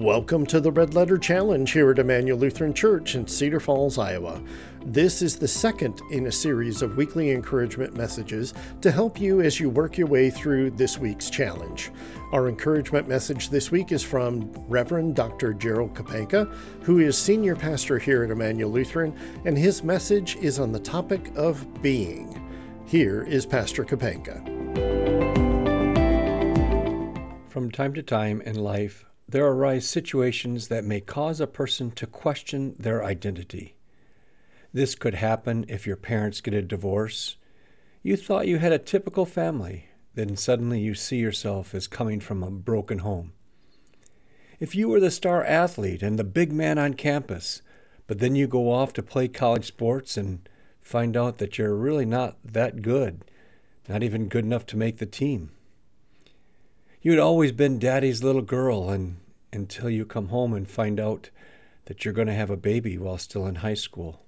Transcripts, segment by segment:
Welcome to the Red Letter Challenge here at Immanuel Lutheran Church in Cedar Falls, Iowa. This is the second in a series of weekly encouragement messages to help you as you work your way through this week's challenge. Our encouragement message this week is from Reverend Dr. Gerald Kapanka, who is senior pastor here at Immanuel Lutheran, and his message is on the topic of being. Here is Pastor Kapanka. From time to time in life, there arise situations that may cause a person to question their identity. This could happen if your parents get a divorce. You thought you had a typical family, then suddenly you see yourself as coming from a broken home. If you were the star athlete and the big man on campus, but then you go off to play college sports and find out that you're really not that good, not even good enough to make the team. You'd always been daddy's little girl and until you come home and find out that you're going to have a baby while still in high school.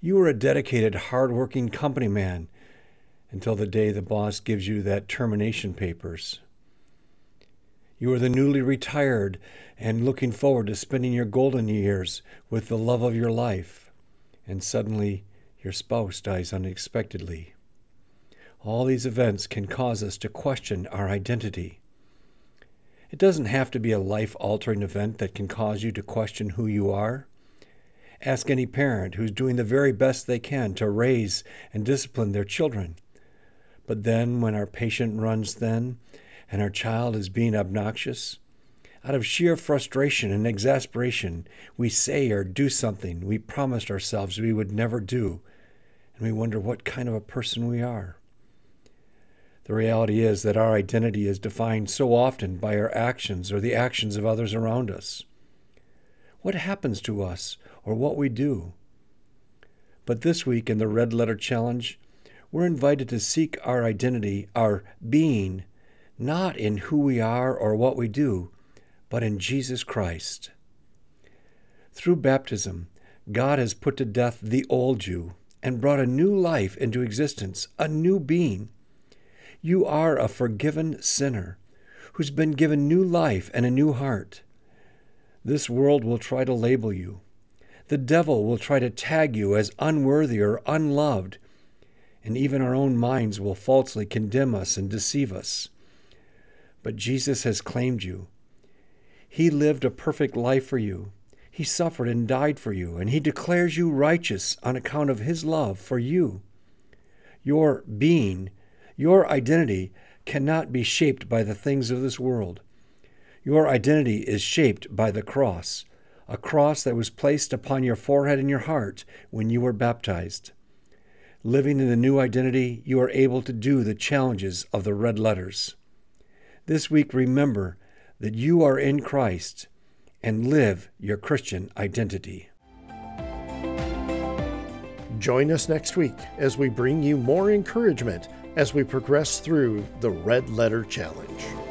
You were a dedicated, hard-working company man until the day the boss gives you that termination papers. You are the newly retired and looking forward to spending your golden years with the love of your life, and suddenly your spouse dies unexpectedly. All these events can cause us to question our identity. It doesn't have to be a life altering event that can cause you to question who you are. Ask any parent who's doing the very best they can to raise and discipline their children. But then, when our patient runs thin and our child is being obnoxious, out of sheer frustration and exasperation, we say or do something we promised ourselves we would never do, and we wonder what kind of a person we are. The reality is that our identity is defined so often by our actions or the actions of others around us. What happens to us or what we do? But this week in the Red Letter Challenge, we're invited to seek our identity, our being, not in who we are or what we do, but in Jesus Christ. Through baptism, God has put to death the old you and brought a new life into existence, a new being. You are a forgiven sinner who's been given new life and a new heart. This world will try to label you. The devil will try to tag you as unworthy or unloved, and even our own minds will falsely condemn us and deceive us. But Jesus has claimed you. He lived a perfect life for you. He suffered and died for you, and He declares you righteous on account of His love for you. Your being your identity cannot be shaped by the things of this world. Your identity is shaped by the cross, a cross that was placed upon your forehead and your heart when you were baptized. Living in the new identity, you are able to do the challenges of the red letters. This week, remember that you are in Christ and live your Christian identity. Join us next week as we bring you more encouragement as we progress through the Red Letter Challenge.